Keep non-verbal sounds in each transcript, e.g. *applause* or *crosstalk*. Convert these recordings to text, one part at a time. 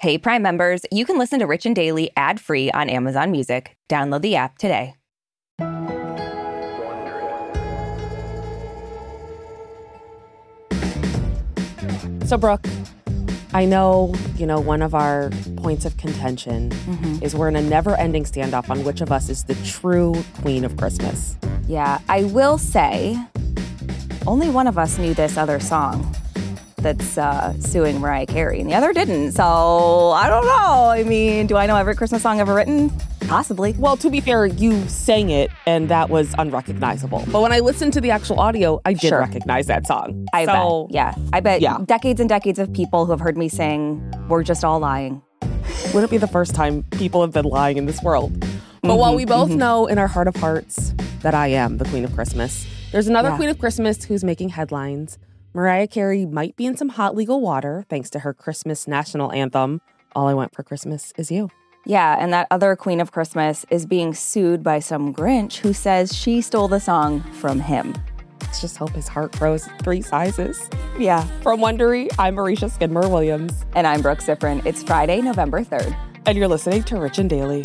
Hey, Prime members, you can listen to Rich and Daily ad free on Amazon Music. Download the app today. So, Brooke, I know, you know, one of our points of contention mm-hmm. is we're in a never ending standoff on which of us is the true queen of Christmas. Yeah, I will say, only one of us knew this other song that's uh, suing Mariah Carey, and the other didn't. So I don't know. I mean, do I know every Christmas song ever written? Possibly. Well, to be fair, you sang it and that was unrecognizable. But when I listened to the actual audio, I did Sure. recognize that song. I so, bet. Yeah, I bet. Yeah. Decades and decades of people who have heard me sing were just all lying. wouldn't be the first time people have been lying in this world. But while we both know in our heart of hearts that I am the queen of Christmas, there's another Yeah. queen of Christmas who's making headlines. Mariah Carey might be in some hot legal water thanks to her Christmas national anthem, All I Want for Christmas Is You. Yeah, and that other Queen of Christmas is being sued by some Grinch who says she stole the song from him. Let's just hope his heart grows three sizes. Yeah. From Wondery, I'm Arisha Skidmore Williams, And I'm Brooke Siffrinn. It's Friday, November 3rd. and you're listening to Rich and Daily.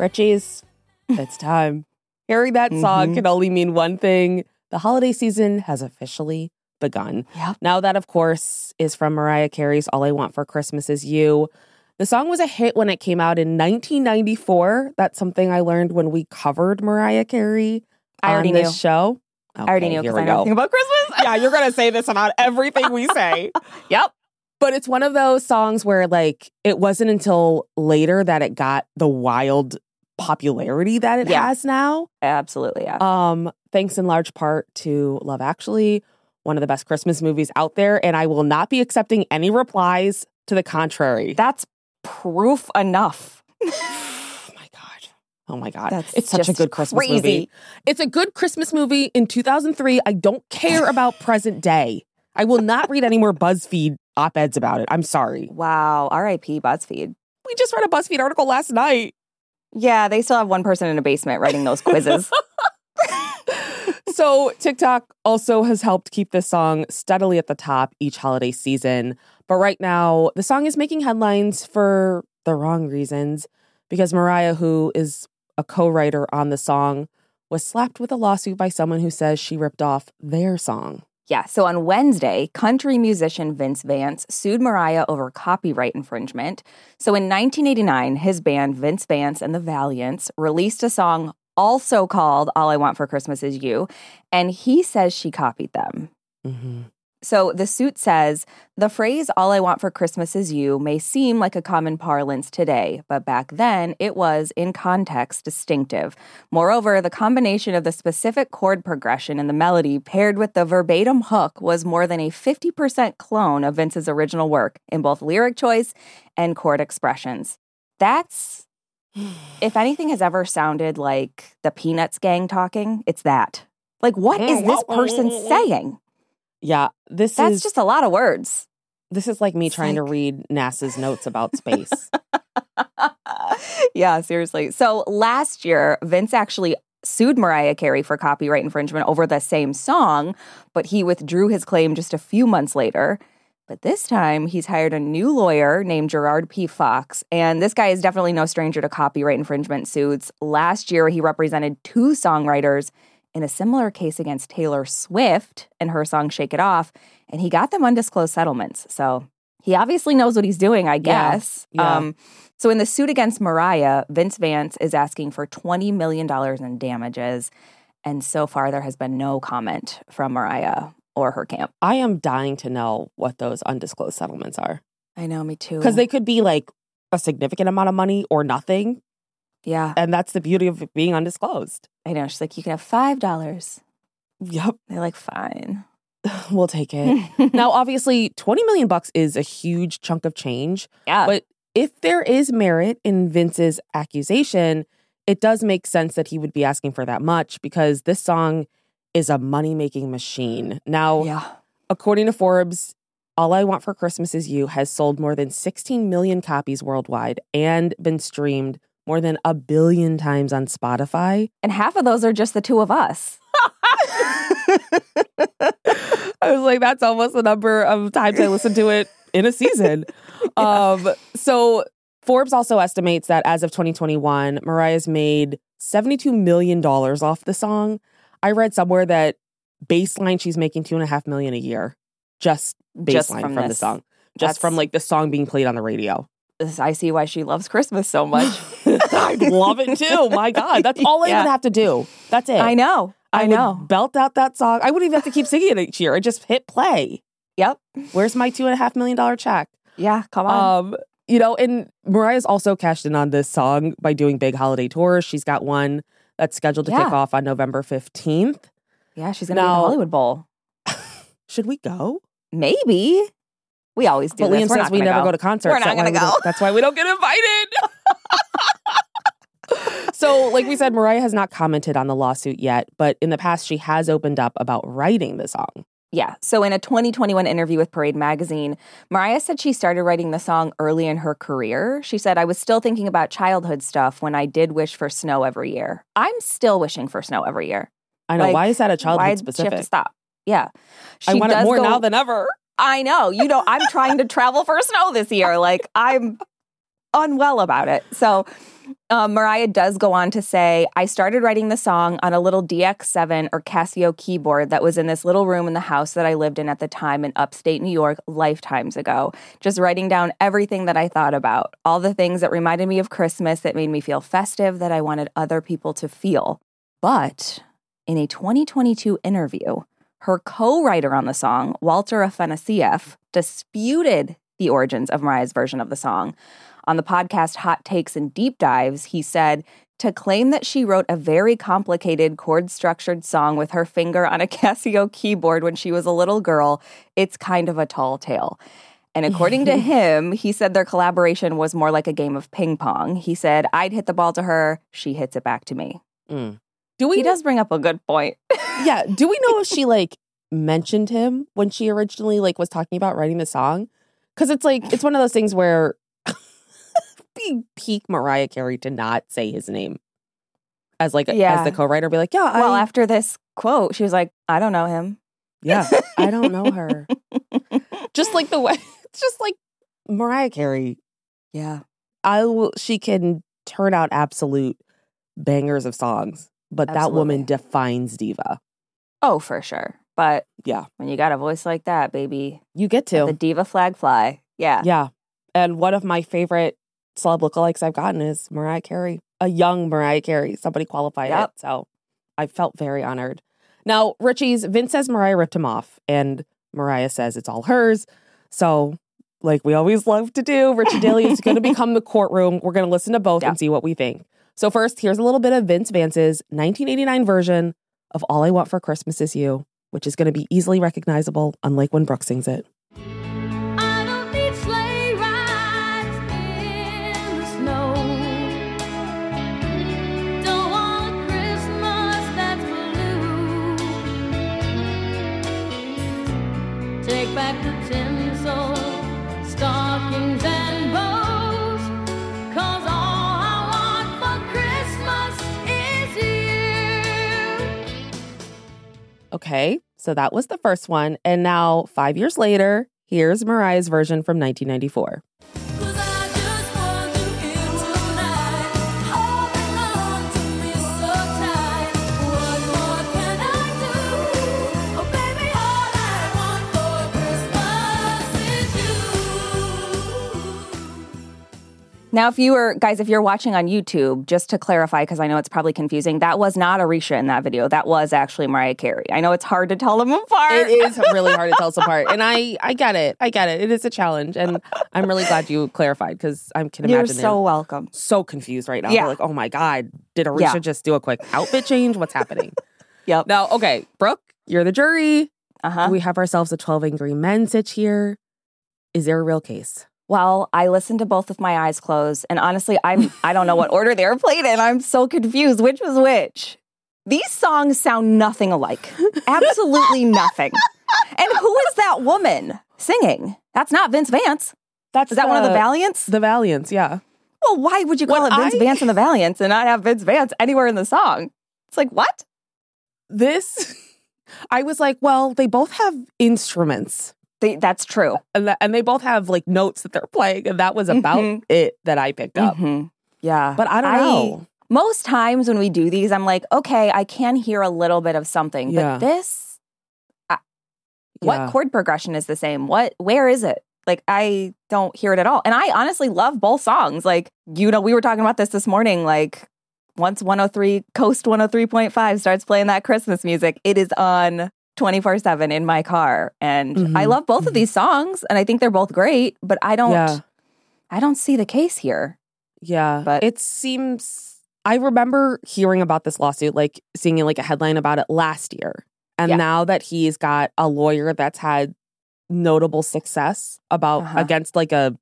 Richies, it's *laughs* time. Hearing that song Mm-hmm. can only mean one thing. The holiday season has officially begun. Yep. Now, that, of course, is from Mariah Carey's All I Want for Christmas Is You. The song was a hit when it came out in 1994. That's something I learned when we covered Mariah Carey I already on this knew. show. I already knew because I know go. nothing about Christmas. *laughs* yeah, you're going to say this about everything we say. *laughs* yep. But it's one of those songs where, like, it wasn't until later that it got the wild popularity that it Yeah. has now. Absolutely. Yeah. Um, thanks in large part to Love Actually, one of the best Christmas movies out there. And I will not be accepting any replies to the contrary. That's proof enough. oh *laughs* *sighs* my God. Oh my God. That's it's such a good Christmas crazy. movie. It's a good Christmas movie in 2003. I don't care about present day. I will not read any more BuzzFeed op eds about it. I'm sorry. Wow. R.I.P. BuzzFeed. We just read a BuzzFeed article last night. Yeah, they still have one person in a basement writing those quizzes. *laughs* so TikTok also has helped keep this song steadily at the top each holiday season. But right now, the song is making headlines for the wrong reasons because Mariah, who is a co-writer on the song, was slapped with a lawsuit by someone who says she ripped off their song. Yeah, so on Wednesday, country musician Vince Vance sued Mariah over copyright infringement. So in 1989, his band Vince Vance and the Valiants released a song also called All I Want for Christmas Is You, and he says she copied them. Mm-hmm. So the suit says the phrase all I want for Christmas is you may seem like a common parlance today, but back then it was in context distinctive. Moreover, the combination of the specific chord progression in the melody paired with the verbatim hook was more than a 50% clone of Vince's original work in both lyric choice and chord expressions. That's *sighs* if anything has ever sounded like the Peanuts gang talking, it's that. Like, what is this person saying? Yeah, this That's is just a lot of words. this is like me it's trying to read NASA's notes about space. *laughs* yeah, seriously. So last year, Vince actually sued Mariah Carey for copyright infringement over the same song, but he withdrew his claim just a few months later. But this time, he's hired a new lawyer named Gerard P. Fox. And this guy is definitely no stranger to copyright infringement suits. Last year, he represented two songwriters in a similar case against Taylor Swift and her song Shake It Off, and he got them undisclosed settlements. So he obviously knows what he's doing, I Yeah. guess. Yeah. Um, so in the suit against Mariah, Vince Vance is asking for $20 million in damages. And so far, there has been no comment from Mariah or her camp. I am dying to know what those undisclosed settlements are I know, me too. because they could be like a significant amount of money or nothing, yeah, and that's the beauty of being undisclosed. I know. She's like, you can have $5. Yep, They're like, fine. *sighs* we'll take it. *laughs* now, obviously, twenty million bucks is a huge chunk of change. yeah. But if there is merit in Vince's accusation, it does make sense that he would be asking for that much because this song is a money making machine. Now, yeah. according to Forbes, All I Want for Christmas Is You has sold more than 16 million copies worldwide and been streamed more than a billion times on Spotify. And half of those are just the two of us. *laughs* I was like, that's almost the number of times I listened to it in a season. *laughs* Um, so Forbes also estimates that as of 2021, Mariah's made $72 million off the song. I read somewhere that baseline she's making two and a half million a year. Just baseline Just from, from the song. Just That's- from like the song being played on the radio. I see why she loves Christmas so much. *laughs* I love it too. My God. That's all I Yeah. would have to do. That's it. I know. I, would know. belt out that song. I wouldn't even have to keep singing it each year. I just hit play. Yep. Where's my two and a half million dollar check? Yeah. Come on. Um, you know, and Mariah's also cashed in on this song by doing big holiday tours. She's got one that's scheduled to kick off on November 15th. yeah. She's going to be in the Hollywood Bowl. *laughs* Should we go? Maybe. We always do but. Liam says we never go. to concerts. We're not That's gonna go. That's why we don't get invited. *laughs* so, like we said, Mariah has not commented on the lawsuit yet, but in the past, she has opened up about writing the song. Yeah. So in a 2021 interview with Parade Magazine, Mariah said she started writing the song early in her career. She said, I was still thinking about childhood stuff when I did wish for snow every year. I'm still wishing for snow every year. I know. Like, why is that a childhood Why'd She have specific? to stop. Yeah. I She want it more go- now than ever. I know. You know, I'm trying to travel for snow this year. Like, I'm unwell about it. So, um, Mariah does go on to say, I started writing the song on a little DX7 or Casio keyboard that was in this little room in the house that I lived in at the time in upstate New York, lifetimes ago. Just writing down everything that I thought about, all the things that reminded me of Christmas that made me feel festive, that I wanted other people to feel. But in a 2022 interview, her co writer on the song, Walter Afanasieff, disputed the origins of Mariah's version of the song. On the podcast Hot Takes and Deep Dives, he said, to claim that she wrote a very complicated chord structured song with her finger on a *laughs* Casio keyboard when she was a little girl, it's kind of a tall tale. And according to *laughs* him, he said their collaboration was more like a game of ping pong. He said, I'd hit the ball to her, she hits it back to me. Mm. Do we? He does bring up a good point. *laughs* yeah. Do we know if she like mentioned him when she originally like was talking about writing the song? Because it's like it's one of those things where be peak Mariah Carey to not say his name as like Yeah. as the co-writer. Be like, yeah, well, I, after this quote, she was like, I don't know him. yeah, I don't know her. *laughs* just like the way, it's *laughs* just like Mariah Carey. Yeah. I will. She can turn out absolute bangers of songs, but that woman defines diva. Oh, for sure. But Yeah, when you got a voice like that, baby, you get to. the diva flag fly. Yeah. Yeah. And one of my favorite celeb lookalikes I've gotten is Mariah Carey, a young Mariah Carey. Somebody qualified Yep. it. So I felt very honored. Now, Richies, Vince says Mariah ripped him off, and Mariah says it's all hers. So, like we always love to do, Richie *laughs* Daily is going to become the courtroom. We're going to listen to both Yep. and see what we think. So, first, here's a little bit of Vince Vance's 1989 version of All I Want for Christmas Is You, which is going to be easily recognizable, unlike when Brooke sings it. Okay, so that was the first one. And now, five years later, here's Mariah's version from 1994. Now, if you were, guys, if you're watching on YouTube, just to clarify, because I know it's probably confusing, that was not Arisha in that video. That was actually Mariah Carey. I know it's hard to tell them apart. It is *laughs* really hard to tell us apart. And I, I get it. I get it. It is a challenge. And I'm really glad you clarified because I can imagine You're so welcome. so confused right now. Yeah. They're like, oh my God, did Arisha Yeah. just do a quick outfit change? What's happening? *laughs* Yep. Now, okay, Brooke, you're the jury. Uh huh. We have ourselves a 12 Angry Men sitch here. Is there a real case? Well, I listened to both with my eyes closed, and honestly, I'm *laughs* I don't know what order they were played in. I'm so confused. Which was which? These songs sound nothing alike. Absolutely nothing. And who is that woman singing? That's not Vince Vance. That's Is that one of the Valiants? The Valiants, yeah. Well, why would you call What it Vince I- Vance and the Valiants and not have Vince Vance anywhere in the song? It's like what? This, *laughs* I was like, well, they both have instruments. They, that's true. And, that, and they both have like notes that they're playing, and that was about Mhm. it that I picked up. Mhm. Yeah, But I don't know. Most times when we do these, I'm like, okay, I can hear a little bit of something, Yeah. but this, I, what Yeah. chord progression is the same? What, where is it? Like, I don't hear it at all. And I honestly love both songs. Like, you know, we were talking about this this morning. Like, once 103 Coast 103.5 starts playing that Christmas music, it is on 24 7 in my car. And I Mhm. love both of these songs, and I think they're both great, but I don't, Yeah. I don't see the case here. Yeah, But- it seems. I remember hearing about this lawsuit, like seeing like a headline about it last year, and Yeah. now that he's got a lawyer that's had notable success about Uh-huh. against like a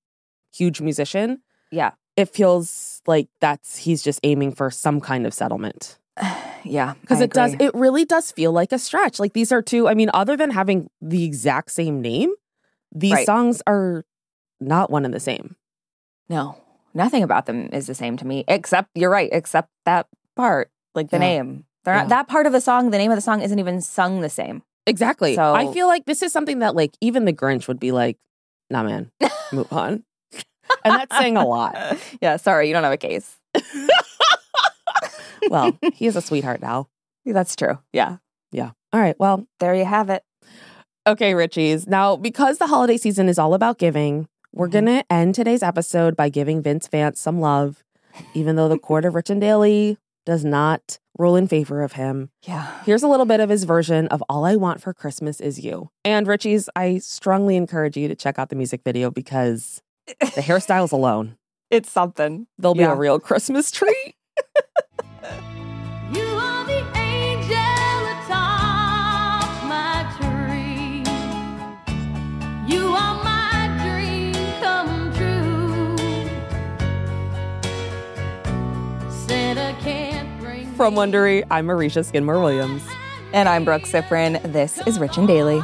huge musician, Yeah. it feels like that's he's just aiming for some kind of settlement *sighs* Yeah. because it does it really does feel like a stretch. Like these are two. I mean, other than having the exact same name, these Right. songs are not one and the same. No, nothing about them is the same to me, except you're right, except that part, like the Yeah. name. They're Yeah. not that part of the song, the name of the song isn't even sung the same. Exactly. So- I feel like this is something that like even the Grinch would be like, nah man, move on. *laughs* and that's saying a lot. *laughs* yeah, sorry, you don't have a case. *laughs* Well, he is a sweetheart now. *laughs* That's true. Yeah. Yeah. All right. Well, There you have it. okay, Richies. Now, because the holiday season is all about giving, we're Mhm. going to end today's episode by giving Vince Vance some love, even though the court of Rich and Daily does not rule in favor of him. Yeah. Here's a little bit of his version of All I Want for Christmas Is You. And Richies, I strongly encourage you to check out the music video because the hairstyles *laughs* alone, It's something. they'll be Yeah. a real Christmas treat. From me Wondery, I'm Arisha Skidmore Williams. And I'm Brooke Siffrinn. This is Rich and Daily.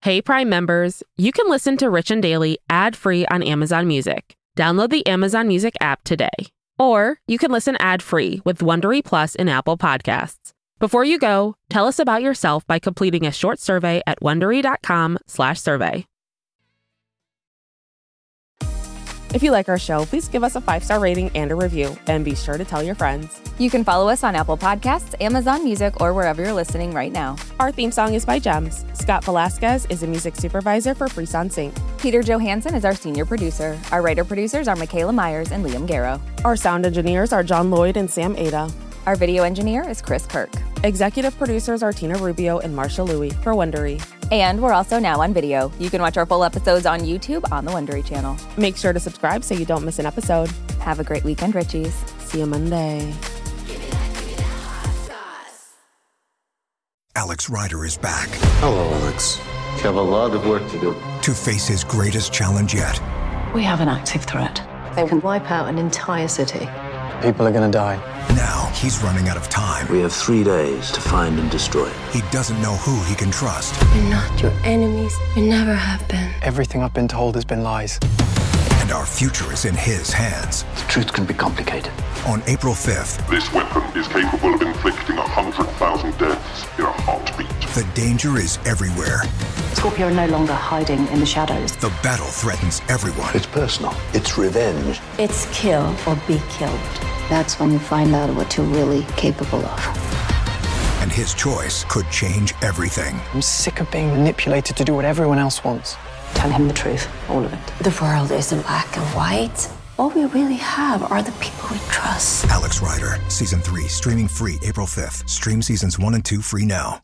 Hey Prime members, you can listen to Rich and Daily ad-free on Amazon Music. Download the Amazon Music app today. Or you can listen ad-free with Wondery Plus in Apple Podcasts. Before you go, tell us about yourself by completing a short survey at wondery.com/survey. If you like our show, please give us a five star rating and a review, and be sure to tell your friends. You can follow us on Apple Podcasts, Amazon Music, or wherever you're listening right now. Our theme song is by Gems. Scott Velasquez is a music supervisor for Freesound Sync. Peter Johansson is our senior producer. Our writer producers are Michaela Myers and Liam Garrow. Our sound engineers are John Lloyd and Sam Ada. Our video engineer is Chris Kirk. Executive producers are Tina Rubio and Marsha Louie for Wondery. And we're also now on video. You can watch our full episodes on YouTube on the Wondery channel. Make sure to subscribe so you don't miss an episode. Have a great weekend, Richies. See you Monday. Alex Rider is back Hello, Alex. You have a lot of work to do. to face his greatest challenge yet. We have an active threat. They can wipe out an entire city. People are gonna die. Now he's running out of time. We have three days to find and destroy it. He doesn't know who he can trust. We're not your enemies. We never have been. Everything I've been told has been lies. And our future is in his hands. The truth can be complicated. On April 5th, This weapon is capable of inflicting a hundred thousand deaths in a heartbeat. The danger is everywhere. Scorpia are no longer hiding in the shadows. The battle threatens everyone. It's personal. It's revenge. It's kill or be killed. That's when you find out what you're really capable of. And his choice could change everything. I'm sick of being manipulated to do what everyone else wants. Tell him the truth, all of it. The world isn't black and white. All we really have are the people we trust. Alex Rider, Season 3, streaming free April 5th. Stream Seasons 1 and 2 free now.